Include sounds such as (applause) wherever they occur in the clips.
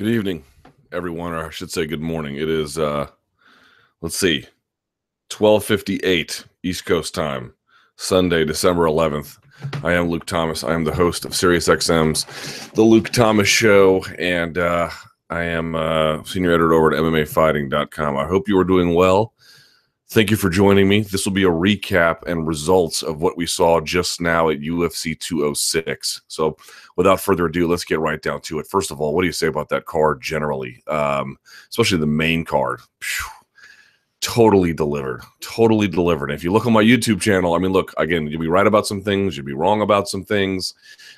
Good evening, everyone, or I should say good morning. It is uh let's see, 1258 East Coast time, Sunday, December 11th. I am Luke Thomas. I am the host of SiriusXM's The Luke Thomas Show, and uh, I am uh, senior editor over at MMAfighting.com. I hope you are doing well. Thank you for joining me. This will be a recap and results of what we saw just now at UFC 206. So, without further ado, let's get right down to it. First of all, what do you say about that card generally, um, especially the main card? totally delivered, totally delivered. if you look on my YouTube channel, I mean, look again, you'll be right about some things, you'll be wrong about some things,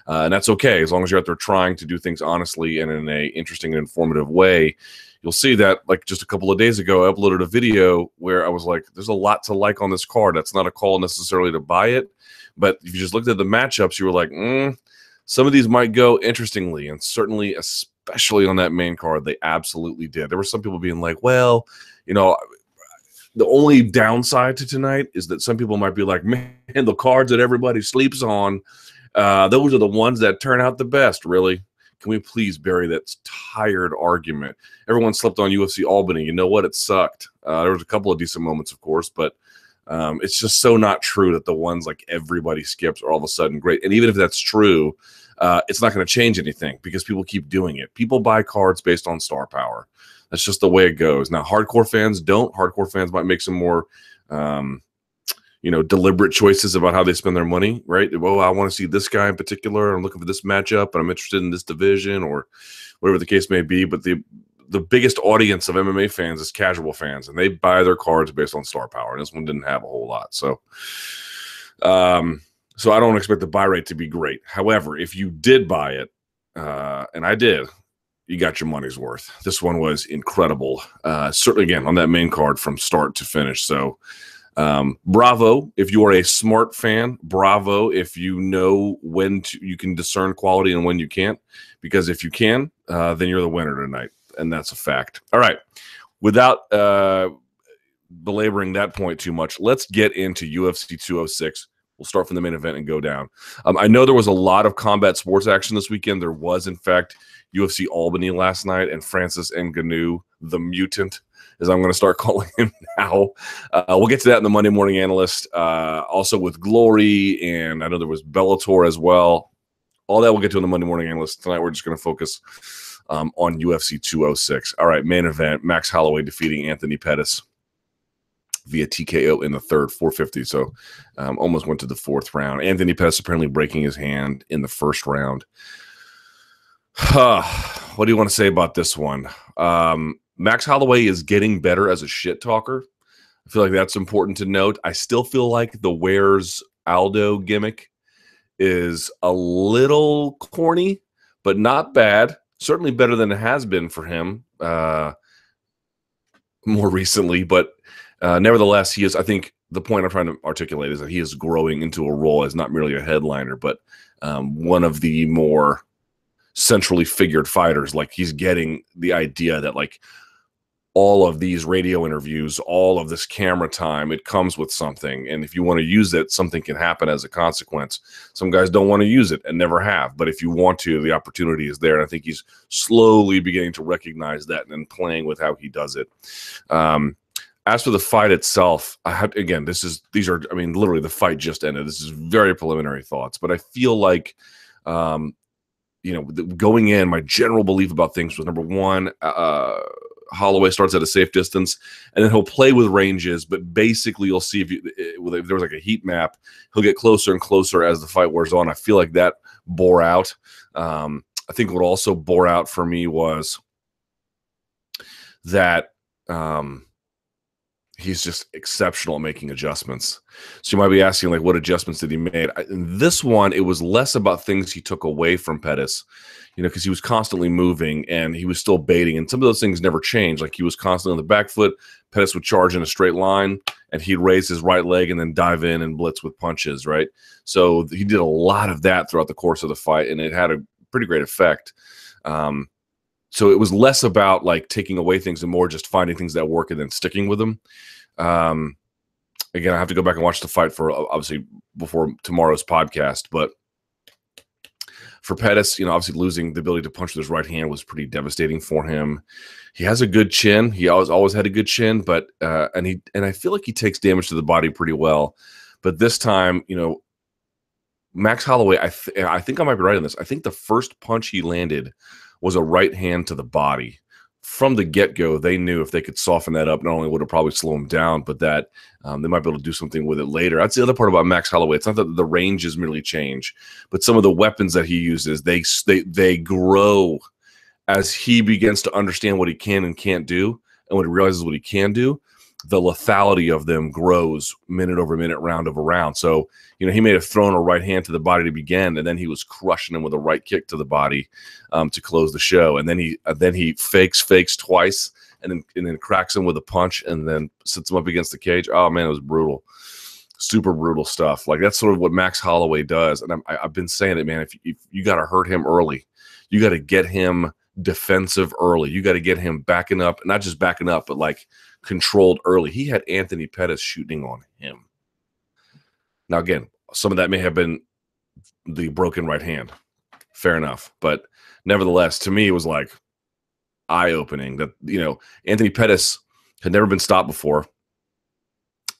uh, and that's okay as long as you're out there trying to do things honestly and in a interesting and informative way you'll see that like just a couple of days ago, I uploaded a video where I was like, there's a lot to like on this card. That's not a call necessarily to buy it. But if you just looked at the matchups, you were like, mm, some of these might go interestingly. And certainly, especially on that main card, they absolutely did. There were some people being like, well, you know, the only downside to tonight is that some people might be like, man, the cards that everybody sleeps on, uh, those are the ones that turn out the best, really. Can we please bury that tired argument? Everyone slept on UFC Albany. You know what? It sucked. Uh, there was a couple of decent moments, of course, but um, it's just so not true that the ones like everybody skips are all of a sudden great. And even if that's true, uh, it's not going to change anything because people keep doing it. People buy cards based on star power. That's just the way it goes. Now, hardcore fans don't. Hardcore fans might make some more um, you know, deliberate choices about how they spend their money, right? Well, I want to see this guy in particular. I'm looking for this matchup, and I'm interested in this division, or whatever the case may be. But the the biggest audience of MMA fans is casual fans, and they buy their cards based on star power. And this one didn't have a whole lot, so um, so I don't expect the buy rate to be great. However, if you did buy it, uh, and I did, you got your money's worth. This one was incredible. Uh, certainly, again, on that main card from start to finish. So um, bravo if you are a smart fan. Bravo if you know when to, you can discern quality and when you can't. Because if you can, uh, then you're the winner tonight, and that's a fact. All right, without uh, belaboring that point too much, let's get into UFC 206. We'll start from the main event and go down. Um, I know there was a lot of combat sports action this weekend. There was, in fact, UFC Albany last night, and Francis Ngannou, the mutant, as I'm going to start (laughs) calling him now. Uh, we'll get to that in the Monday Morning Analyst. Uh, also with Glory, and I know there was Bellator as well. All that we'll get to in the Monday Morning Analyst. Tonight, we're just going to focus um, on UFC 206. All right, main event Max Holloway defeating Anthony Pettis via TKO in the third, 450. So um, almost went to the fourth round. Anthony Pettis apparently breaking his hand in the first round. (sighs) what do you want to say about this one? Um, Max Holloway is getting better as a shit talker. I feel like that's important to note. I still feel like the Where's Aldo gimmick is a little corny, but not bad. Certainly better than it has been for him uh, more recently. But uh, nevertheless, he is, I think the point I'm trying to articulate is that he is growing into a role as not merely a headliner, but um, one of the more centrally figured fighters. Like he's getting the idea that, like, all of these radio interviews, all of this camera time, it comes with something. And if you want to use it, something can happen as a consequence. Some guys don't want to use it and never have. But if you want to, the opportunity is there. And I think he's slowly beginning to recognize that and playing with how he does it. Um, as for the fight itself, I have again, this is these are, I mean, literally the fight just ended. This is very preliminary thoughts, but I feel like um, you know, going in, my general belief about things was number one, uh, Holloway starts at a safe distance, and then he'll play with ranges. But basically, you'll see if, you, if there was like a heat map, he'll get closer and closer as the fight wears on. I feel like that bore out. Um, I think what also bore out for me was that um, he's just exceptional at making adjustments. So you might be asking, like, what adjustments did he make? In this one, it was less about things he took away from Pettis you know, because he was constantly moving and he was still baiting. And some of those things never changed. Like he was constantly on the back foot. Pettis would charge in a straight line and he'd raise his right leg and then dive in and blitz with punches, right? So he did a lot of that throughout the course of the fight and it had a pretty great effect. Um, so it was less about like taking away things and more just finding things that work and then sticking with them. Um, again, I have to go back and watch the fight for obviously before tomorrow's podcast, but for Pettis, you know, obviously losing the ability to punch with his right hand was pretty devastating for him. He has a good chin. He always always had a good chin, but uh, and he and I feel like he takes damage to the body pretty well. But this time, you know, Max Holloway, I th- I think I might be right on this. I think the first punch he landed was a right hand to the body from the get go, they knew if they could soften that up, not only would it probably slow him down, but that um, they might be able to do something with it later. That's the other part about Max Holloway. It's not that the ranges merely change, but some of the weapons that he uses, they they they grow as he begins to understand what he can and can't do, and when he realizes what he can do the lethality of them grows minute over minute, round over round. So, you know, he may have thrown a right hand to the body to begin, and then he was crushing him with a right kick to the body um, to close the show. And then he uh, then he fakes, fakes twice, and then and then cracks him with a punch, and then sits him up against the cage. Oh man, it was brutal, super brutal stuff. Like that's sort of what Max Holloway does. And I'm, I, have been saying it, man. If, if you got to hurt him early, you got to get him defensive early. You got to get him backing up, not just backing up, but like controlled early. He had Anthony Pettis shooting on him. Now, again, some of that may have been the broken right hand. Fair enough. But nevertheless, to me, it was like eye opening that, you know, Anthony Pettis had never been stopped before.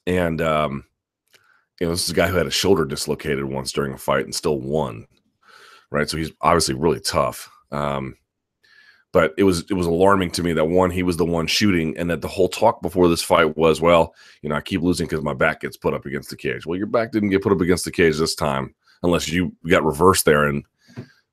And, um, you know, this is a guy who had a shoulder dislocated once during a fight and still won. Right. So he's obviously really tough. Um, but it was it was alarming to me that one he was the one shooting and that the whole talk before this fight was well you know i keep losing because my back gets put up against the cage. Well your back didn't get put up against the cage this time unless you got reversed there and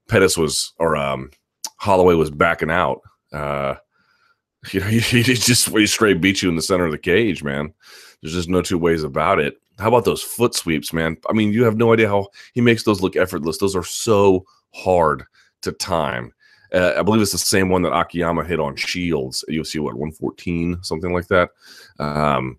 pettis was or um holloway was backing out. Uh (laughs) you know (laughs) he, he just he straight beat you in the center of the cage man. There's just no two ways about it. How about those foot sweeps man? I mean you have no idea how he makes those look effortless. Those are so hard to time uh, I believe it's the same one that Akiyama hit on Shields. You'll see what 114, something like that. Um,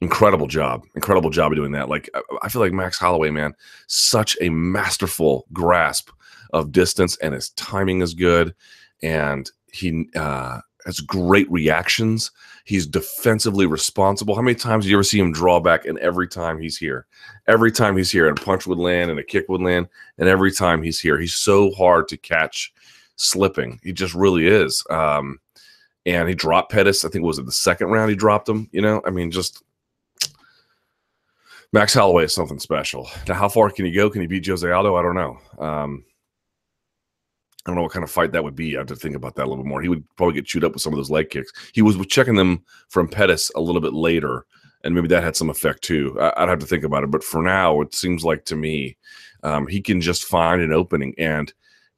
incredible job, incredible job of doing that. Like I feel like Max Holloway, man, such a masterful grasp of distance, and his timing is good, and he uh, has great reactions. He's defensively responsible. How many times you ever see him draw back? And every time he's here, every time he's here, and a punch would land and a kick would land, and every time he's here, he's so hard to catch slipping. He just really is. Um, and he dropped Pettis. I think was it the second round he dropped him. You know, I mean, just Max Holloway is something special. Now, how far can he go? Can he beat Jose Aldo? I don't know. Um, I don't know what kind of fight that would be. I have to think about that a little bit more. He would probably get chewed up with some of those leg kicks. He was checking them from Pettis a little bit later, and maybe that had some effect too. I, would have to think about it. But for now, it seems like to me, um, he can just find an opening and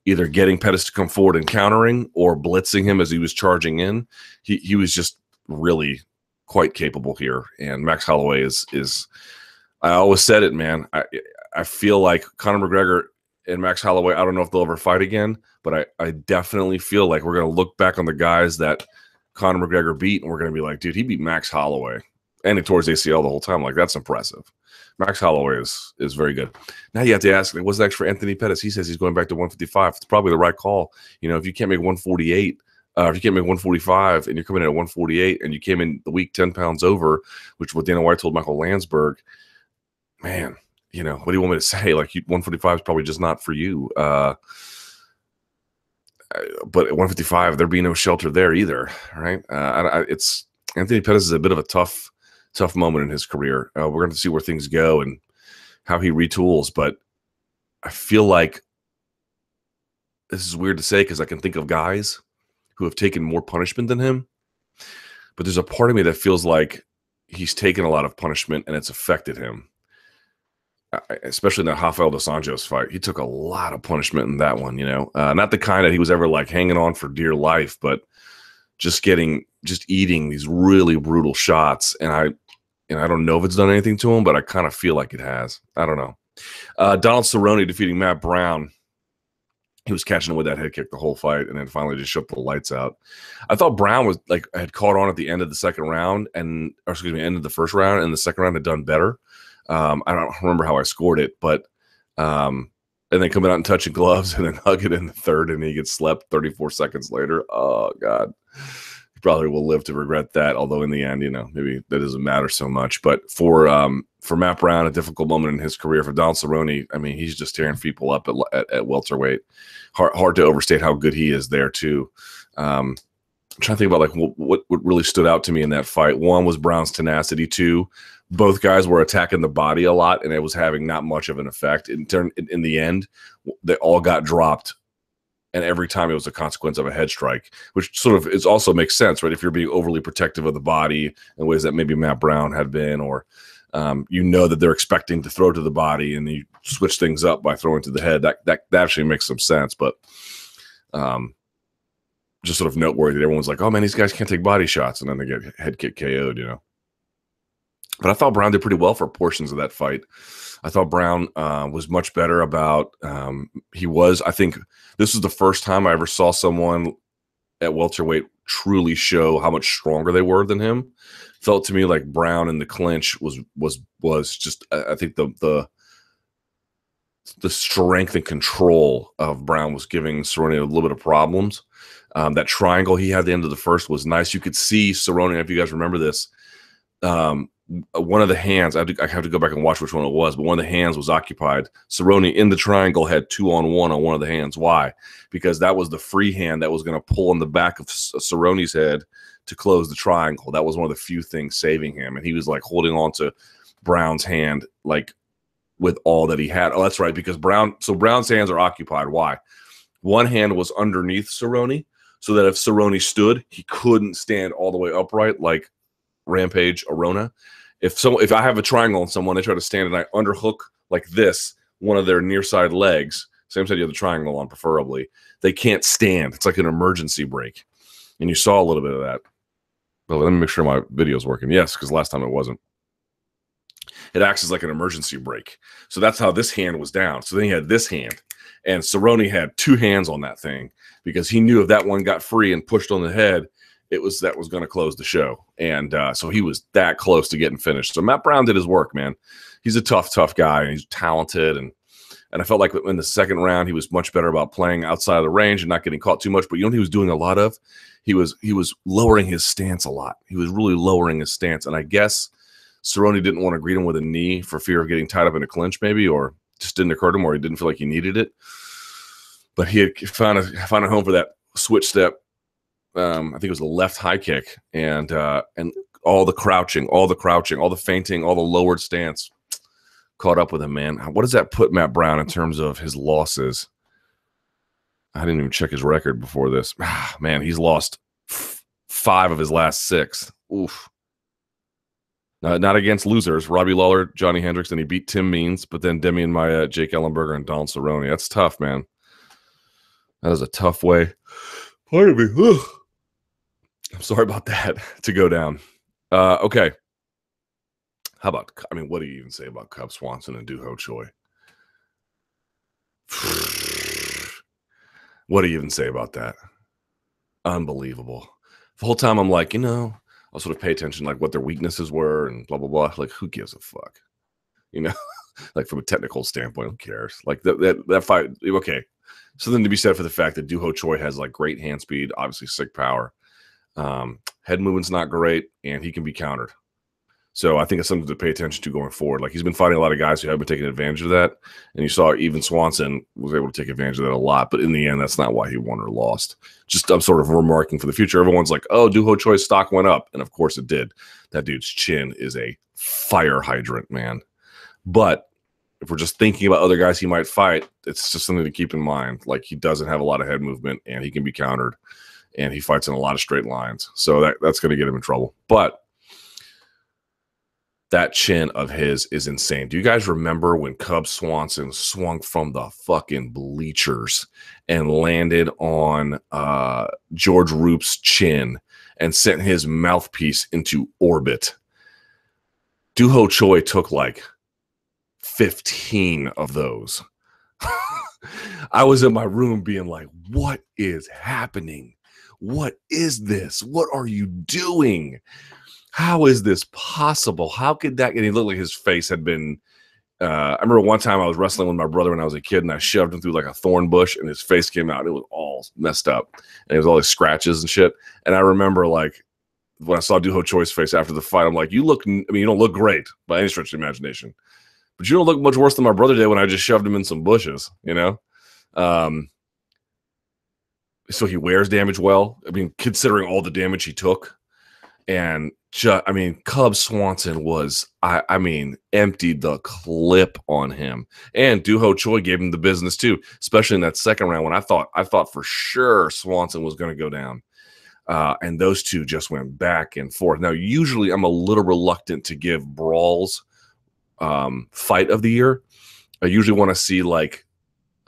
either getting Pettis to come forward and countering or blitzing him as he was charging in. He he was just really quite capable here. And Max Holloway is is I always said it, man. I I feel like Conor McGregor and Max Holloway, I don't know if they'll ever fight again, but I, I definitely feel like we're gonna look back on the guys that Conor McGregor beat and we're gonna be like, dude, he beat Max Holloway and he tore his ACL the whole time. Like that's impressive. Max Holloway is is very good. Now you have to ask, what's next for Anthony Pettis? He says he's going back to 155. It's probably the right call. You know, if you can't make 148, uh, if you can't make 145 and you're coming in at 148 and you came in the week 10 pounds over, which what Dana White told Michael Landsberg, man, you know, what do you want me to (laughs) say? Like 145 is probably just not for you. Uh, but at 155, there'd be no shelter there either, right? Uh, I, it's Anthony Pettis is a bit of a tough tough moment in his career. Uh, we're going to see where things go and how he retools. But I feel like this is weird to say because I can think of guys who have taken more punishment than him. But there's a part of me that feels like he's taken a lot of punishment and it's affected him. Especially in that Rafael dos Anjos fight, he took a lot of punishment in that one. You know, uh, not the kind that he was ever like hanging on for dear life, but just getting, just eating these really brutal shots. And I, and I don't know if it's done anything to him, but I kind of feel like it has. I don't know. Uh, Donald Cerrone defeating Matt Brown. He was catching him with that head kick the whole fight, and then finally just shut the lights out. I thought Brown was like had caught on at the end of the second round, and or excuse me, end of the first round, and the second round had done better. Um, I don't remember how I scored it, but um, and then coming out and touching gloves, and then hugging in the third, and he gets slept 34 seconds later. Oh God, he probably will live to regret that. Although in the end, you know, maybe that doesn't matter so much. But for um, for Matt Brown, a difficult moment in his career. For Don Cerrone, I mean, he's just tearing people up at, at, at welterweight. Hard, hard to overstate how good he is there too. Um, I'm trying to think about like what, what really stood out to me in that fight. One was Brown's tenacity. Two, both guys were attacking the body a lot, and it was having not much of an effect. In turn, in, the end, they all got dropped and every time it was a consequence of a head strike, which sort of is also makes sense, right? If you're being overly protective of the body in ways that maybe Matt Brown had been, or um, you know that they're expecting to throw to the body, and you switch things up by throwing to the head. That that, that actually makes some sense, but um, just sort of noteworthy. Everyone's like, "Oh man, these guys can't take body shots," and then they get head kick KO'd, you know. But I thought Brown did pretty well for portions of that fight. I thought Brown uh, was much better about. Um, he was. I think this was the first time I ever saw someone at welterweight truly show how much stronger they were than him. Felt to me like Brown in the clinch was was was just. I think the the the strength and control of Brown was giving Cerrone a little bit of problems. Um, that triangle he had at the end of the first was nice. You could see Cerrone, if you guys remember this, um, one of the hands, I have, to, I have, to, go back and watch which one it was, but one of the hands was occupied. Cerrone in the triangle had two on one on one of the hands. Why? Because that was the free hand that was going to pull on the back of Cerrone's head to close the triangle. That was one of the few things saving him. And he was like holding on to Brown's hand, like with all that he had. Oh, that's right. Because Brown, so Brown's hands are occupied. Why? One hand was underneath Cerrone, so that if Cerrone stood, he couldn't stand all the way upright like Rampage Arona if so if I have a triangle on someone, they try to stand and I underhook like this one of their near side legs, same side you have the triangle on, preferably, they can't stand. It's like an emergency brake, And you saw a little bit of that. But let me make sure my video is working. Yes, because last time it wasn't. It acts as like an emergency brake. So that's how this hand was down. So then he had this hand. And Cerrone had two hands on that thing because he knew if that one got free and pushed on the head, it was that was going to close the show. And uh, so he was that close to getting finished. So Matt Brown did his work, man. He's a tough, tough guy, and he's talented. And and I felt like in the second round he was much better about playing outside of the range and not getting caught too much. But you know what he was doing a lot of? He was he was lowering his stance a lot. He was really lowering his stance, and I guess Cerrone didn't want to greet him with a knee for fear of getting tied up in a clinch, maybe, or just didn't occur to him, or he didn't feel like he needed it. But he had found a found a home for that switch step um, I think it was a left high kick, and uh, and all the crouching, all the crouching, all the fainting, all the lowered stance caught up with him. Man, what does that put Matt Brown in terms of his losses? I didn't even check his record before this. (sighs) man, he's lost f- five of his last six. Oof. Uh, not against losers. Robbie Lawler, Johnny Hendricks, and he beat Tim Means, but then Demian Maia, Jake Ellenberger, and Don Cerrone. That's tough, man. That is a tough way. Pardon me. Ugh. I'm sorry about that (laughs) to go down. Uh, okay. How about, I mean, what do you even say about Cub Swanson and Doo Ho Choi? (sighs) what do you even say about that? Unbelievable. The whole time I'm like, you know, I'll sort of pay attention like what their weaknesses were and blah blah blah. Like, who gives a fuck? You know, (laughs) like from a technical standpoint, who cares? Like that that that fight, okay. Something to be said for the fact that Doo Ho Choi has like great hand speed, obviously sick power. Um, head movement's not great, and he can be countered. So I think it's something to pay attention to going forward. Like he's been fighting a lot of guys who have been taking advantage of that, and you saw even Swanson was able to take advantage of that a lot. But in the end, that's not why he won or lost. Just I'm sort of remarking for the future. Everyone's like, "Oh, Doo Ho Choi's stock went up," and of course it did. That dude's chin is a fire hydrant, man. But if we're just thinking about other guys he might fight, it's just something to keep in mind. Like he doesn't have a lot of head movement, and he can be countered and he fights in a lot of straight lines. So that, that's going to get him in trouble. But that chin of his is insane. Do you guys remember when Cub Swanson swung from the fucking bleachers and landed on uh, George Roop's chin and sent his mouthpiece into orbit? Doo Ho Choi took like 15 of those. (laughs) I was in my room being like, what is happening? What is this? What are you doing? How is this possible? How could that? And he looked like his face had been uh, I remember one time I was wrestling with my brother when I was a kid, and I shoved him through like a thorn bush, and his face came out. It was all messed up, and it was all these scratches and shit. And I remember like when I saw Doo Ho Choi's face after the fight, I'm like, "You look, I mean, you don't look great by any stretch of imagination, but you don't look much worse than my brother did when I just shoved him in some bushes." You know. Um, so he wears damage well. I mean, considering all the damage he took, and just, I mean, Cub Swanson was, I, I mean, emptied the clip on him, and Doo Ho Choi gave him the business too, especially in that second round when I thought, I thought for sure Swanson was going to go down, uh, and those two just went back and forth. Now, usually, I'm a little reluctant to give brawls um, fight of the year. I usually want to see like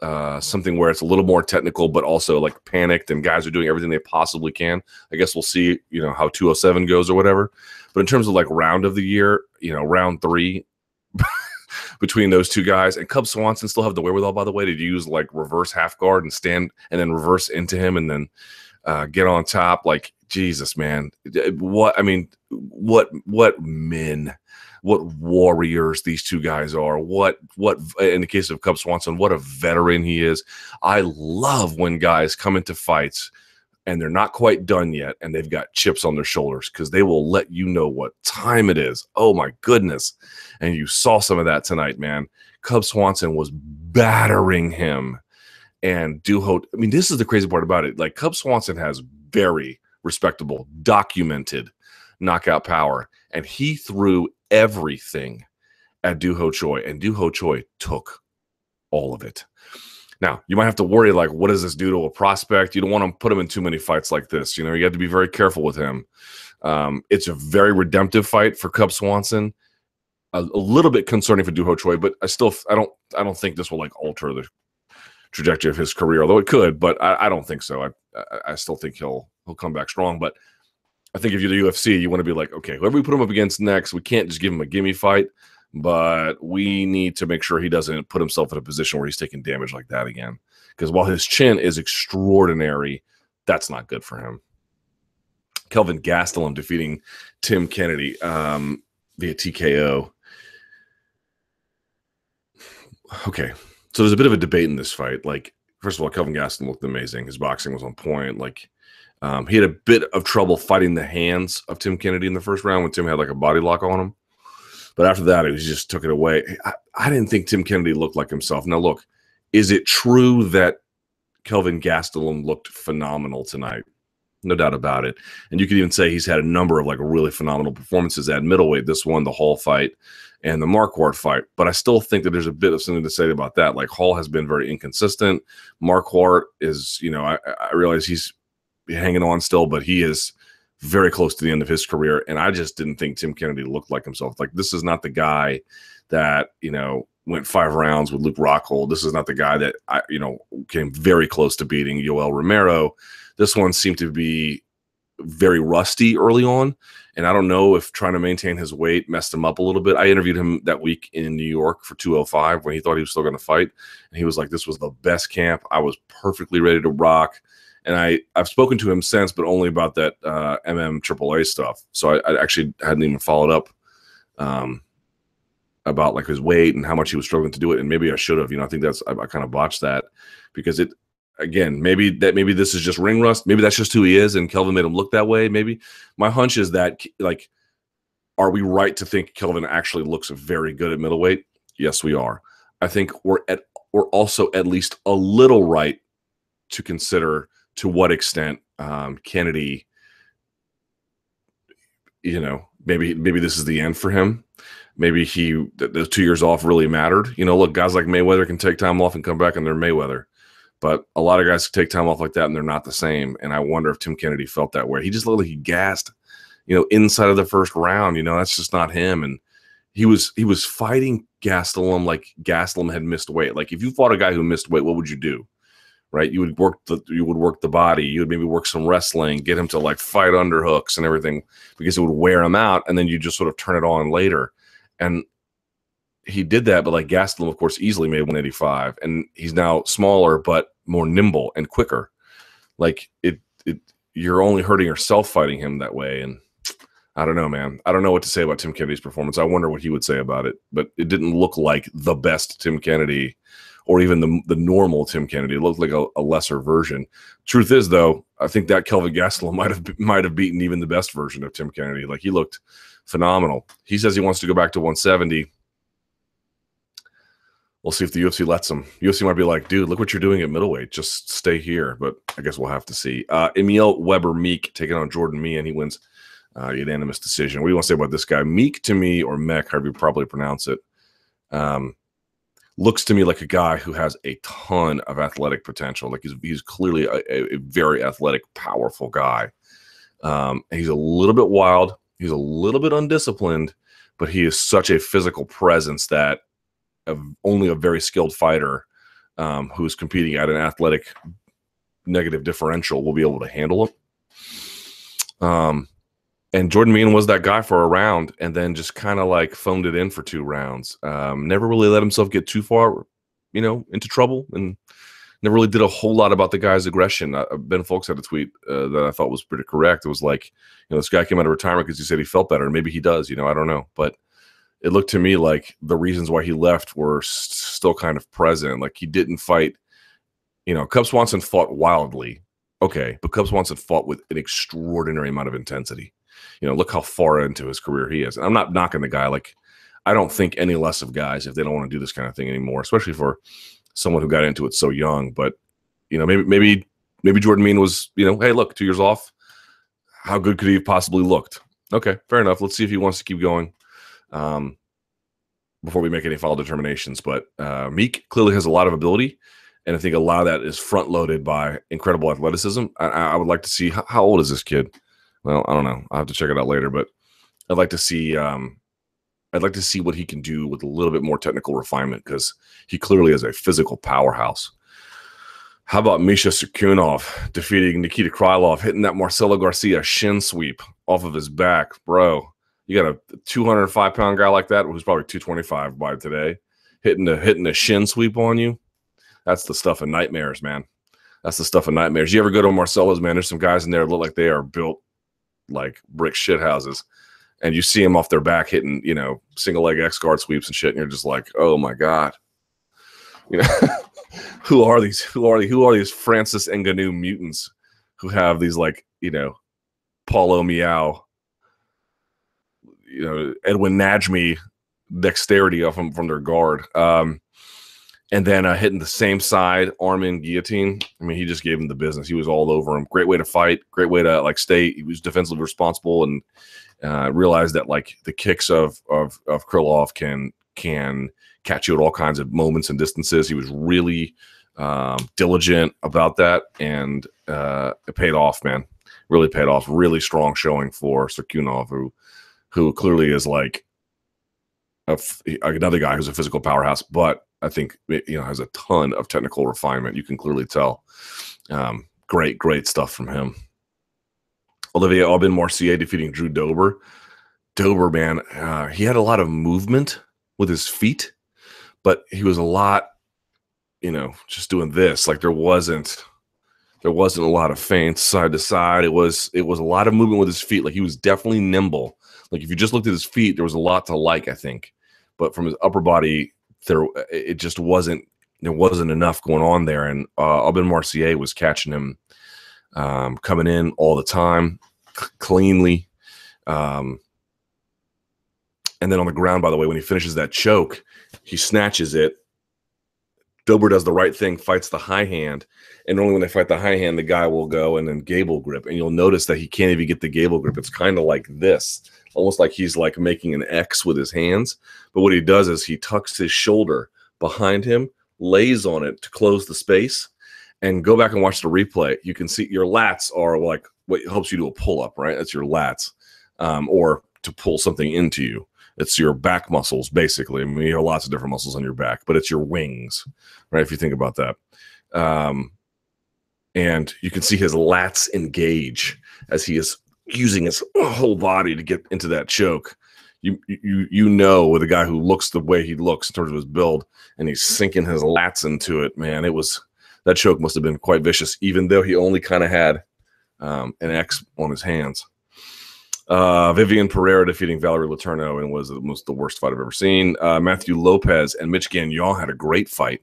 uh, something where it's a little more technical, but also like panicked and guys are doing everything they possibly can. I guess we'll see, you know, how 207 goes or whatever. But in terms of like round of the year, you know, round three (laughs) between those two guys and Cub Swanson still have the wherewithal, by the way, to use like reverse half guard and stand and then reverse into him and then uh, get on top. Like Jesus, man, what I mean, what what men what warriors these two guys are. What what in the case of Cub Swanson, what a veteran he is. I love when guys come into fights and they're not quite done yet and they've got chips on their shoulders because they will let you know what time it is. Oh my goodness. And you saw some of that tonight, man. Cub Swanson was battering him. And Doo Ho, I mean, this is the crazy part about it. Like Cub Swanson has very respectable, documented knockout power. And he threw everything at Doo Ho Choi, and Doo Ho Choi took all of it. Now, you might have to worry like, what does this do to a prospect? You don't want to put him in too many fights like this. You know, you have to be very careful with him. Um, it's a very redemptive fight for Cub Swanson. A, a little bit concerning for Doo Ho Choi, but I still, I don't, I don't think this will like alter the trajectory of his career, although it could. But I, I don't think so. I, I, I still think he'll he'll come back strong. But I think if you're the UFC, you want to be like, okay, whoever we put him up against next, we can't just give him a gimme fight, but we need to make sure he doesn't put himself in a position where he's taking damage like that again. Because while his chin is extraordinary, that's not good for him. Kelvin Gastelum defeating Tim Kennedy um, via TKO. Okay, so there's a bit of a debate in this fight. Like, first of all, Kelvin Gastelum looked amazing. His boxing was on point. Like, um, he had a bit of trouble fighting the hands of Tim Kennedy in the first round when Tim had like a body lock on him. But after that, he just took it away. I, I didn't think Tim Kennedy looked like himself. Now, look, is it true that Kelvin Gastelum looked phenomenal tonight? No doubt about it. And you could even say he's had a number of like really phenomenal performances at middleweight. This one, the Hall fight, and the Marquardt fight. But I still think that there's a bit of something to say about that. Like Hall has been very inconsistent. Marquardt is, you know, I, I realize he's hanging on still, but he is very close to the end of his career. And I just didn't think Tim Kennedy looked like himself. Like this is not the guy that you know went five rounds with Luke Rockhold. This is not the guy that I you know came very close to beating Yoel Romero. This one seemed to be very rusty early on. And I don't know if trying to maintain his weight messed him up a little bit. I interviewed him that week in New York for 205 when he thought he was still going to fight. And he was like, This was the best camp. I was perfectly ready to rock and I I've spoken to him since, but only about that uh, MM AAA stuff. So I, I, actually hadn't even followed up um, about like his weight and how much he was struggling to do it. And maybe I should have. You know, I think that's I, I kind of botched that because it again maybe that maybe this is just ring rust. Maybe that's just who he is, and Kelvin made him look that way. Maybe my hunch is that like, are we right to think Kelvin actually looks very good at middleweight? Yes, we are. I think we're at we're also at least a little right to consider to what extent um, Kennedy, you know, maybe maybe this is the end for him. Maybe he those two years off really mattered. You know, look, guys like Mayweather can take time off and come back and they're Mayweather. But a lot of guys take time off like that and they're not the same. And I wonder if Tim Kennedy felt that way. He just looked like he gassed, you know, inside of the first round. You know, that's just not him. And he was he was fighting Gastelum like Gastelum had missed weight. Like if you fought a guy who missed weight, what would you do? Right? You would work the you would work the body. You would maybe work some wrestling, get him to like fight underhooks and everything because it would wear him out, and then you just sort of turn it on later. And he did that, but like Gastelum, of course, easily made 185, and he's now smaller but more nimble and quicker. Like it, it you're only hurting yourself fighting him that way, and I don't know, man. I don't know what to say about Tim Kennedy's performance. I wonder what he would say about it, but it didn't look like the best Tim Kennedy or even the, the normal Tim Kennedy. It looked like a, a lesser version. Truth is, though, I think that Kelvin Gastelum (laughs) might have might have beaten even the best version of Tim Kennedy. Like he looked phenomenal. He says he wants to go back to 170. We'll see if the UFC lets him. UFC might be like, dude, look what you're doing at middleweight. Just stay here. But I guess we'll have to see. Uh, Emil Weber Meek taking on Jordan Mein. He wins uh, unanimous decision. What do you want to say about this guy? Meek to me, or Mech, however you probably pronounce it, um, looks to me like a guy who has a ton of athletic potential. Like he's he's clearly a, a very athletic, powerful guy. Um, he's a little bit wild. He's a little bit undisciplined, but he is such a physical presence that a, only a very skilled fighter um, who's competing at an athletic negative differential will be able to handle him. Um, and Jordan Mein was that guy for a round, and then just kind of like phoned it in for two rounds. Um, never really let himself get too far, you know, into trouble, and never really did a whole lot about the guy's aggression. Uh, ben Fowlkes had a tweet uh, that I thought was pretty correct. It was like, you know, this guy came out of retirement because he said he felt better. Maybe he does, you know, I don't know, but it looked to me like the reasons why he left were st- still kind of present. Like he didn't fight. You know, Cub Swanson fought wildly, okay, but Cub Swanson fought with an extraordinary amount of intensity you know, look how far into his career he is. And I'm not knocking the guy. Like, I don't think any less of guys if they don't want to do this kind of thing anymore, especially for someone who got into it so young. But you know, maybe maybe maybe Jordan Mein was, you know, hey, look, two years off. How good could he have possibly looked? Okay, fair enough. Let's see if he wants to keep going. Um, before we make any final determinations, but uh, Meek clearly has a lot of ability, and I think a lot of that is front loaded by incredible athleticism. I, I would like to see how, how old is this kid? Well, I don't know. I'll have to check it out later, but I'd like to see um I'd like to see what he can do with a little bit more technical refinement because he clearly is a physical powerhouse. How about Misha Cirkunov defeating Nikita Krylov, hitting that Marcelo Garcia shin sweep off of his back, bro? You got a 205 pound guy like that, who's probably 225 by today, hitting the hitting a shin sweep on you. That's the stuff of nightmares, man. That's the stuff of nightmares. You ever go to Marcelo's, man? There's some guys in there that look like they are built like brick shit houses and you see them off their back hitting, you know, single leg X guard sweeps and shit, and you're just like, oh my god, you know, (laughs) who are these? Who are these? Who are these Francis Ngannou mutants who have these like, you know, Paulo Miyao, you know, Edwin Najmi dexterity off them from their guard. Um, and then uh, hitting the same side, arm in guillotine. I mean, he just gave him the business. He was all over him. Great way to fight. Great way to like stay. He was defensively responsible and uh, realized that like the kicks of of of Krylov can can catch you at all kinds of moments and distances. He was really um, diligent about that, and uh, it paid off, man. Really paid off. Really strong showing for Cirkunov, who who clearly is like a, another guy who's a physical powerhouse, but I think you know has a ton of technical refinement. You can clearly tell. Um, great, great stuff from him. Olivier Aubin Mercier defeating Drew Dober. Dober, man, uh, he had a lot of movement with his feet, but he was a lot, you know, just doing this. Like there wasn't, there wasn't a lot of feints side to side. It was, it was a lot of movement with his feet. Like he was definitely nimble. Like if you just looked at his feet, there was a lot to like. I think, but from his upper body, there it just wasn't there wasn't enough going on there, and uh, Aubin Mercier was catching him um, coming in all the time, c- cleanly. Um, and then on the ground, by the way, when he finishes that choke, he snatches it. Dober does the right thing, fights the high hand, and only when they fight the high hand, the guy will go and then gable grip. And you'll notice that he can't even get the gable grip. It's kind of like this almost like he's like making an X with his hands. But what he does is he tucks his shoulder behind him, lays on it to close the space, and go back and watch the replay. You can see your lats are like what helps you do a pull up, right? That's your lats, um, or to pull something into you. It's your back muscles, basically. I mean, you have lots of different muscles on your back, but it's your wings, right? If you think about that. Um, and you can see his lats engage as he is using his whole body to get into that choke. You you you know with a guy who looks the way he looks in terms of his build, and he's sinking his lats into it. Man, it was that choke must have been quite vicious, even though he only kind of had um, an X on his hands. Uh, Viviane Pereira defeating Valerie Letourneau and was the most the worst fight I've ever seen. Uh, Matthew Lopez and Mitch Gagnon had a great fight,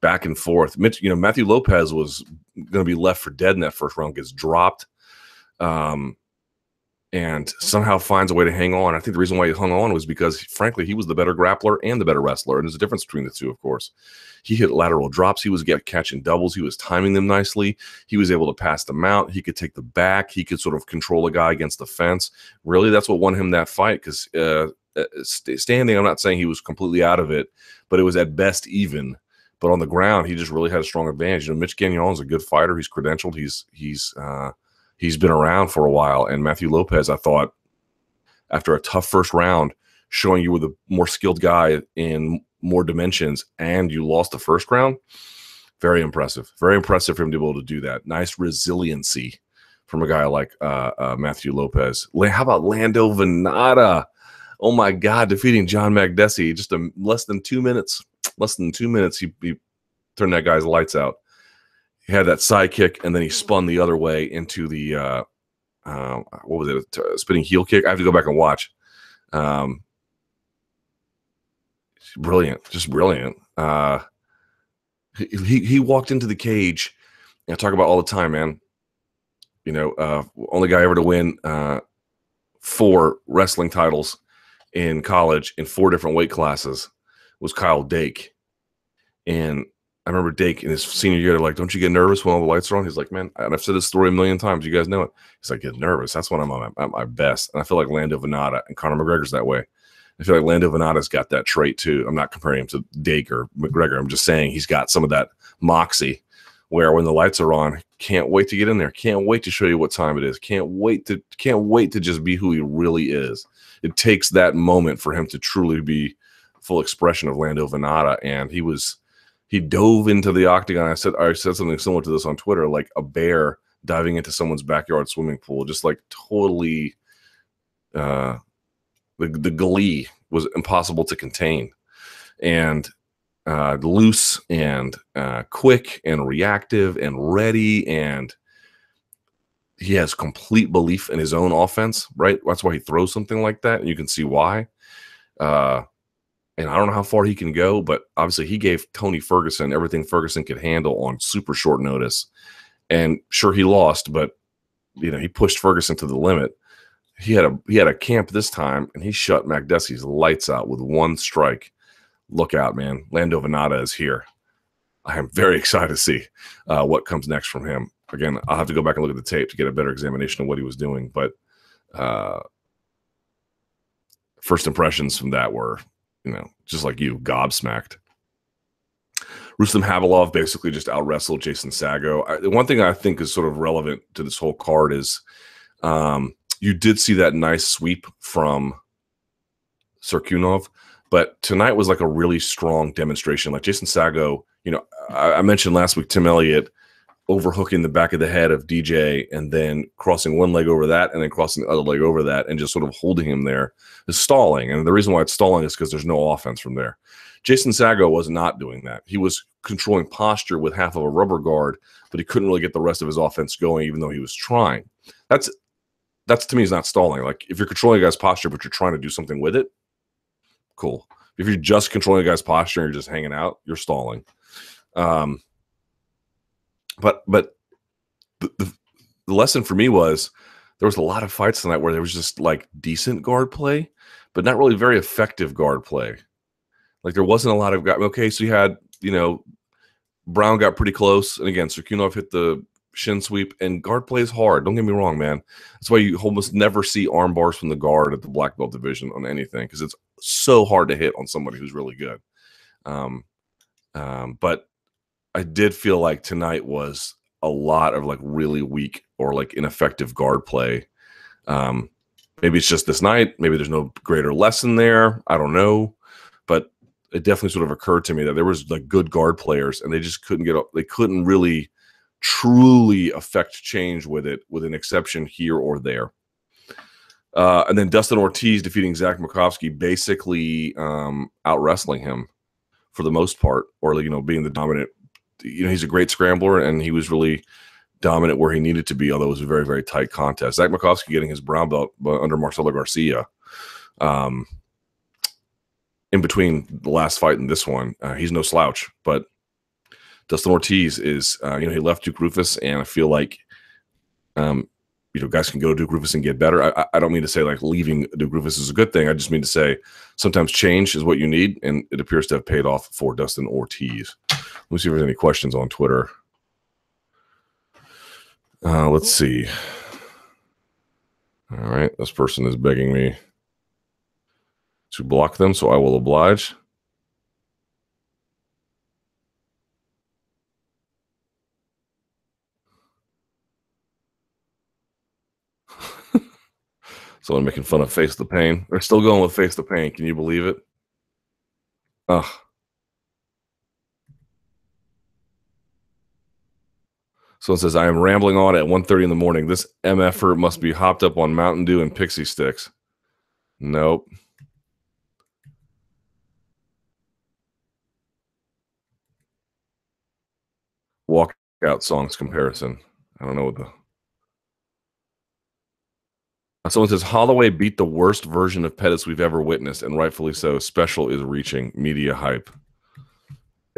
back and forth. Mitch, you know, Matthew Lopez was going to be left for dead in that first round, gets dropped. Um, and somehow finds a way to hang on. I think the reason why he hung on was because, frankly, he was the better grappler and the better wrestler. And there's a difference between the two, of course. He hit lateral drops. He was get, catching doubles. He was timing them nicely. He was able to pass them out. He could take the back. He could sort of control a guy against the fence. Really, that's what won him that fight because uh, uh standing, I'm not saying he was completely out of it, but it was at best even. But on the ground, he just really had a strong advantage. You know, Mitch Gagnon is a good fighter. He's credentialed. He's he's uh, he's been around for a while. And Matthew Lopez, I thought, after a tough first round, showing you were the more skilled guy in more dimensions, and you lost the first round. Very impressive. Very impressive for him to be able to do that. Nice resiliency from a guy like uh, uh, Matthew Lopez. How about Lando Vannata? Oh my God, defeating John Makdessi just a, less than two minutes. Less than two minutes, he, he turned that guy's lights out he had that side kick and then he spun the other way into the uh, uh, what was it? A spinning heel kick? I have to go back and watch. Um, brilliant just brilliant. Uh, he, he walked into the cage i talk about all the time man. You know uh, only guy ever to win uh, four wrestling titles in college in four different weight classes was kyle dake. And I remember Dake in his senior year, like, don't you get nervous when all the lights are on? He's like, man, and I've said this story a million times. You guys know it. He's like, get nervous. That's when I'm my, at my best. And I feel like Lando Vannata and Conor McGregor's that way. I feel like Lando Vannata's got that trait too. I'm not comparing him to Dake or McGregor. I'm just saying he's got some of that moxie where when the lights are on, can't wait to get in there. Can't wait to show you what time it is. Can't wait to can't wait to just be who he really is. It takes that moment for him to truly be full expression of Lando Vannata. And he was he dove into the octagon. I said I said something similar to this on Twitter, like a bear diving into someone's backyard swimming pool, just like totally uh the the glee was impossible to contain. And uh loose and uh quick and reactive and ready and he has complete belief in his own offense, right? That's why he throws something like that, and you can see why. Uh and I don't know how far he can go, but obviously he gave Tony Ferguson everything Ferguson could handle on super short notice. And sure, he lost, but you know he pushed Ferguson to the limit. He had a he had a camp this time, and he shut Makdessi's lights out with one strike. Look out, man! Lando Vannata is here. I am very (laughs) excited to see uh, what comes next from him. Again, I'll have to go back and look at the tape to get a better examination of what he was doing, but uh, first impressions from that were you know, just like you, gobsmacked. Rustam Khabilov basically just out wrestled Jason Saggo. I, the one thing I think is sort of relevant to this whole card is um, you did see that nice sweep from Cirkunov, but tonight was like a really strong demonstration. Like Jason Saggo, you know, I, I mentioned last week Tim Elliott overhooking the back of the head of DJ and then crossing one leg over that and then crossing the other leg over that and just sort of holding him there is stalling. And the reason why it's stalling is because there's no offense from there. Jason Saggo was not doing that. He was controlling posture with half of a rubber guard, but he couldn't really get the rest of his offense going, even though he was trying. That's that's to me is not stalling. Like if you're controlling a guy's posture, but you're trying to do something with it, cool. If you're just controlling a guy's posture and you're just hanging out, you're stalling. Um, but but the, the, the lesson for me was there was a lot of fights tonight where there was just like decent guard play, but not really very effective guard play. Like there wasn't a lot of guard. Okay, so you had you know Brown got pretty close, and again, Cirkunov hit the shin sweep, and guard play is hard. Don't get me wrong, man. That's why you almost never see arm bars from the guard at the black belt division on anything because it's so hard to hit on somebody who's really good. Um, um, but I did feel like tonight was a lot of like really weak or like ineffective guard play. Um, maybe it's just this night. Maybe there's no greater lesson there. I don't know, but it definitely sort of occurred to me that there was like good guard players and they just couldn't get up. they couldn't really truly affect change with it, with an exception here or there. Uh, and then Dustin Ortiz defeating Zach Makovsky, basically um, out wrestling him for the most part, or you know being the dominant you know he's a great scrambler and he was really dominant where he needed to be, although it was a very, very tight contest. Zach Makovsky getting his brown belt under Marcelo Garcia. Um, in between the last fight and this one, uh, he's no slouch. But Dustin Ortiz is, uh, you know, he left Duke Roufus, and I feel like, um, you know, guys can go to Duke Roufus and get better. I, I don't mean to say like leaving Duke Roufus is a good thing. I just mean to say sometimes change is what you need, and it appears to have paid off for Dustin Ortiz. Let me see if there's any questions on Twitter. Uh, let's see. All right, this person is begging me to block them, so I will oblige. (laughs) Someone making fun of Face the Pain. They're still going with Face the Pain. Can you believe it? Ugh. Someone says, I am rambling on at 1.30 in the morning. This MFer mm-hmm. must be hopped up on Mountain Dew and Pixie Sticks. Nope. Walkout songs comparison. I don't know what the. Uh, someone says Holloway beat the worst version of Pettis we've ever witnessed, and rightfully so. Special is reaching media hype.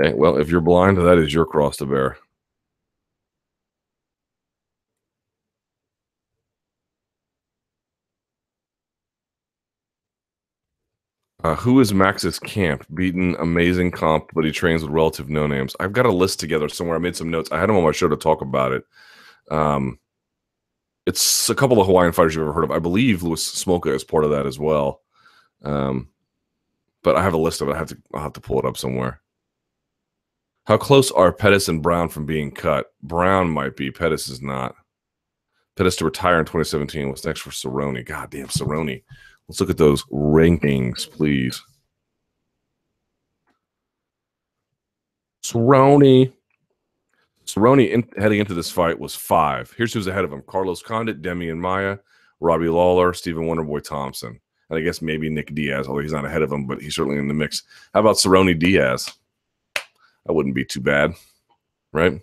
Okay, well, if you're blind, that is your cross to bear. Uh, who is Max's camp? Beaten, amazing comp, but he trains with relative no names. I've got a list together somewhere. I made some notes. I had him on my show to talk about it. Um, it's a couple of Hawaiian fighters you've ever heard of. I believe Louis Smolka is part of that as well. Um, but I have a list of it. I have to. I'll have to pull it up somewhere. How close are Pettis and Brown from being cut? Brown might be. Pettis is not. Pettis to retire in 2017. What's next for Cerrone? God damn Cerrone. Let's look at those rankings, please. Cerrone. Cerrone in, heading into this fight was five. Here's who's ahead of him: Carlos Condit, Demian Maia, Robbie Lawler, Stephen Wonderboy Thompson, and I guess maybe Nick Diaz, although he's not ahead of him, but he's certainly in the mix. How about Cerrone Diaz? That wouldn't be too bad, right?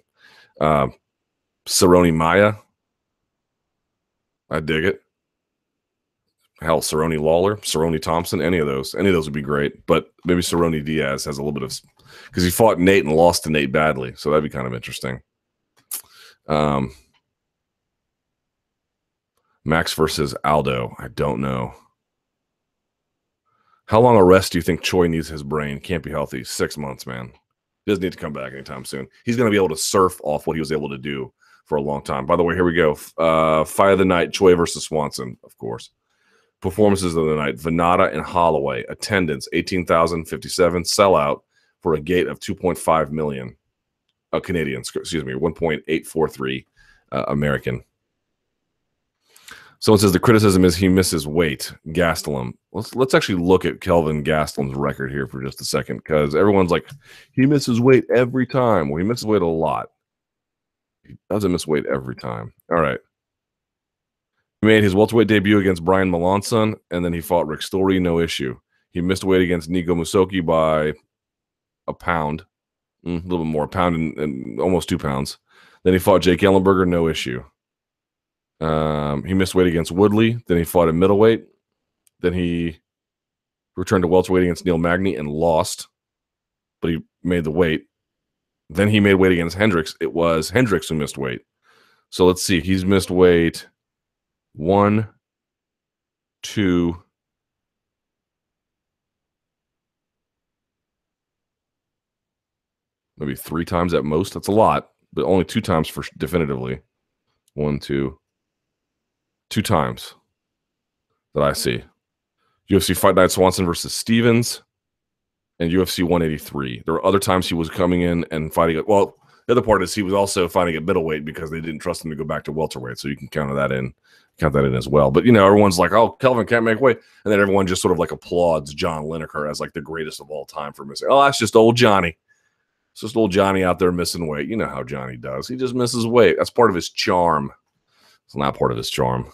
Uh, Cerrone Maia. I dig it hell, Cerrone Lawler, Cerrone Thompson, any of those, any of those would be great. But maybe Cerrone Diaz has a little bit of because he fought Nate and lost to Nate badly, so that'd be kind of interesting. Um, Max versus Aldo, I don't know. How long a rest do you think Choi needs his brain? Can't be healthy. Six months, man. He doesn't need to come back anytime soon. He's going to be able to surf off what he was able to do for a long time. By the way, here we go. Uh, Fight of the night: Choi versus Swanson, of course performances of the night Vannata and Holloway. Attendance 18,057. Sellout for a gate of 2.5 million. Uh, Canadian, excuse me, 1.843 uh, American. Someone says the criticism is he misses weight. Gastelum. Let's let's actually look at Kelvin Gastelum's record here for just a second because everyone's like he misses weight every time. Well, he misses weight a lot. He doesn't miss weight every time. All right. He made his welterweight debut against Brian Melancon, and then he fought Rick Story, no issue. He missed weight against Nico Musoke by a pound, mm, a little bit more, a pound and, and, almost two pounds. Then he fought Jake Ellenberger, no issue. Um, he missed weight against Woodley. Then he fought at middleweight. Then he returned to welterweight against Neil Magny and lost, but he made the weight. Then he made weight against Hendricks. It was Hendricks who missed weight. So let's see. He's missed weight one, two, maybe three times at most. That's a lot, but only two times for definitively. One, two, two times that I see. UFC Fight Night Swanson versus Stephens and UFC 183. There were other times he was coming in and fighting. Well, the other part is he was also fighting at middleweight because they didn't trust him to go back to welterweight. So you can count that in count that in as well. But you know, everyone's like, "Oh, Kelvin can't make weight," and then everyone just sort of like applauds John Lineker as like the greatest of all time for missing. Oh, that's just old Johnny. It's just old Johnny out there missing weight. You know how Johnny does. He just misses weight. That's part of his charm. It's not part of his charm.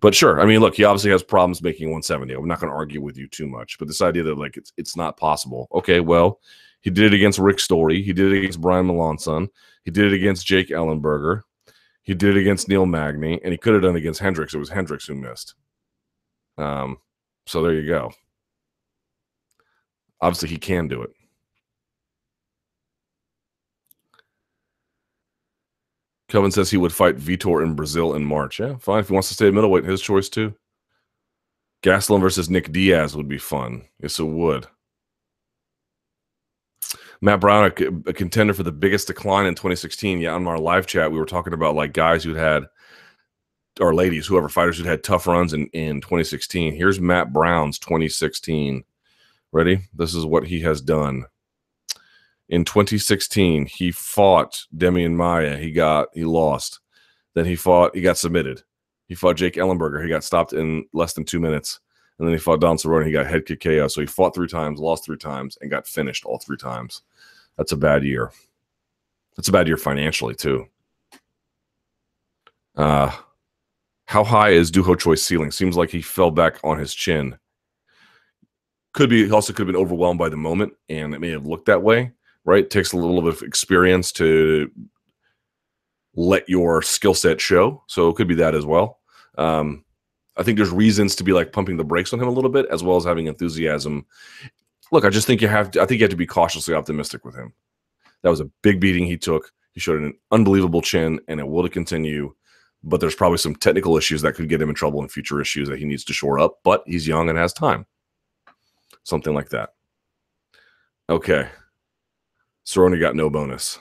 But sure, I mean, look, he obviously has problems making 170. I'm not going to argue with you too much. But this idea that like it's it's not possible. Okay, well, he did it against Rick Story. He did it against Brian Melancon. He did it against Jake Ellenberger. He did it against Neil Magny, and he could have done it against Hendricks. It was Hendricks who missed. Um, so there you go. Obviously, he can do it. Kelvin says he would fight Vitor in Brazil in March. Yeah, fine. If he wants to stay middleweight, his choice too. Gastelum versus Nick Diaz would be fun. Yes, it would. Matt Brown, a, a, contender for the biggest decline in 2016. Yeah, on our live chat, we were talking about like guys who'd had, or ladies, whoever fighters who'd had tough runs in, in 2016. Here's Matt Brown's 2016. Ready? This is what he has done. In 2016, he fought Demian Maia. He got, he lost. Then he fought, he got submitted. He fought Jake Ellenberger. He got stopped in less than two minutes. And then he fought Don Cerrone. He got head kick KO. So he fought three times, lost three times, and got finished all three times. That's a bad year. That's a bad year financially, too. Uh, how high is Doo Ho Choi's ceiling? Seems like he fell back on his chin. Could be, also could have been overwhelmed by the moment, and it may have looked that way, right? It takes a little bit of experience to let your skill set show. So it could be that as well. Um, I think there's reasons to be like pumping the brakes on him a little bit, as well as having enthusiasm. Look, I just think you have. To, I think you have to be cautiously optimistic with him. That was a big beating he took. He showed an unbelievable chin, and it will to continue. But there's probably some technical issues that could get him in trouble in future issues that he needs to shore up. But he's young and has time. Something like that. Okay. Cerrone got no bonus.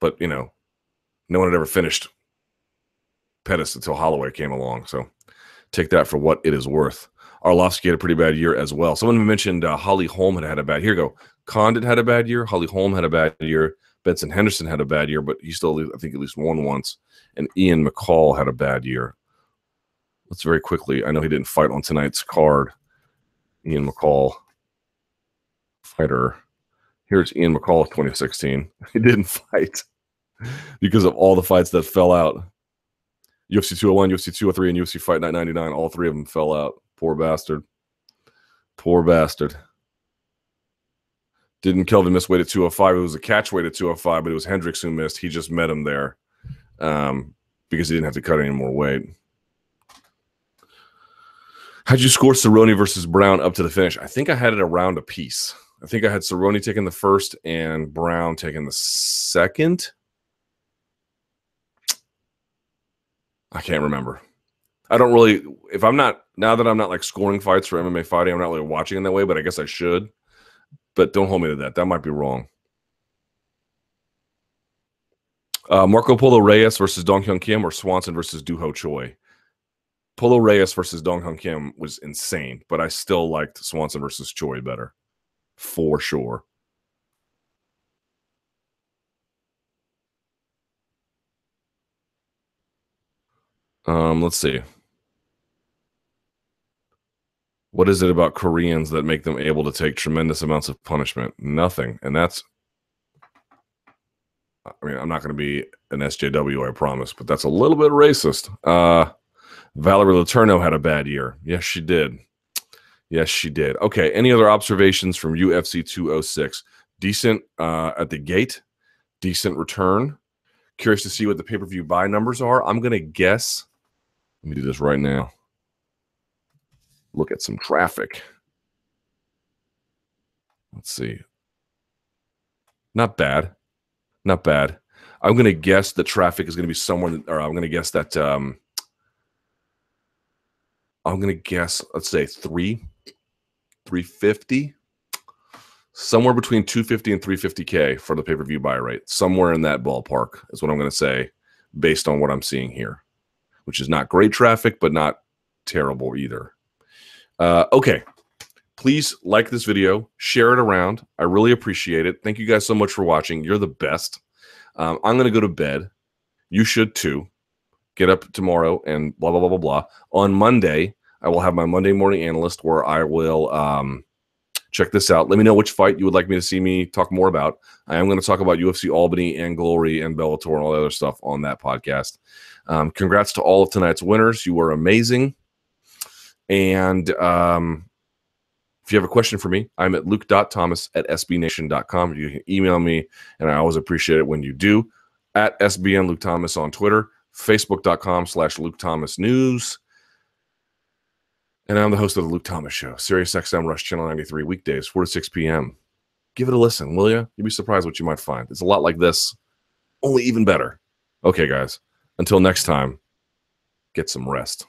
But you know, no one had ever finished Pettis until Holloway came along. So take that for what it is worth. Arlovsky had a pretty bad year as well. Someone mentioned uh, Holly Holm had had a bad. Here go. Condit had a bad year. Holly Holm had a bad year. Benson Henderson had a bad year, but he still, I think, at least won once. And Ian McCall had a bad year. Let's very quickly. I know he didn't fight on tonight's card. Ian McCall, fighter. Here's Ian McCall of 2016. (laughs) He didn't fight because of all the fights that fell out. UFC 201, UFC 203, and UFC Fight Night 99. All three of them fell out. Poor bastard. Poor bastard. Didn't Kelvin miss weight at 205? It was a catch weight at 205, but it was Hendricks who missed. He just met him there um, because he didn't have to cut any more weight. How'd you score Cerrone versus Brown up to the finish? I think I had it around a piece. I think I had Cerrone taking the first and Brown taking the second. I can't remember. I don't really if I'm not now that I'm not like scoring fights for MMA fighting, I'm not really watching in that way, but I guess I should. But don't hold me to that. That might be wrong. Uh, Marco Polo Reyes versus Dong Hyun Kim or Swanson versus Doo Ho Choi. Polo Reyes versus Dong Hyun Kim was insane, but I still liked Swanson versus Choi better, for sure. Um, let's see. What is it about Koreans that make them able to take tremendous amounts of punishment? Nothing. And that's I mean, I'm not going to be an SJW, I promise, but that's a little bit racist. Uh Valerie Letourneau had a bad year. Yes, she did. Yes, she did. Okay. Any other observations from UFC 206? Decent uh, at the gate, decent return. Curious to see what the pay per view buy numbers are. I'm going to guess let me do this right now. Look at some traffic. Let's see. Not bad. Not bad. I'm going to guess the traffic is going to be somewhere, or I'm going to guess that, um, I'm going to guess, let's say three, 350, somewhere between 250 and 350K for the pay per view buy rate. Somewhere in that ballpark is what I'm going to say based on what I'm seeing here which is not great traffic, but not terrible either. Uh, okay. Please like this video, share it around. I really appreciate it. Thank you guys so much for watching. You're the best. Um, I'm going to go to bed. You should too. Get up tomorrow and blah, blah, blah, blah, blah. On Monday, I will have my Monday morning analyst where I will um, check this out. Let me know which fight you would like me to see me talk more about. I am going to talk about UFC Albany and Glory and Bellator and all the other stuff on that podcast. Um, congrats to all of tonight's winners. You were amazing. And um, If you have a question for me, I'm at luke.thomas at sbnation.com. You can email me, and I always appreciate it when you do. At SBN Luke Thomas on Twitter, facebook.com slash Luke Thomas News. And I'm the host of the Luke Thomas Show, Sirius XM Rush Channel 93, weekdays, 4 to 6 p.m. Give it a listen, will you? You'll be surprised what you might find. It's a lot like this, only even better. Okay, guys, until next time, get some rest.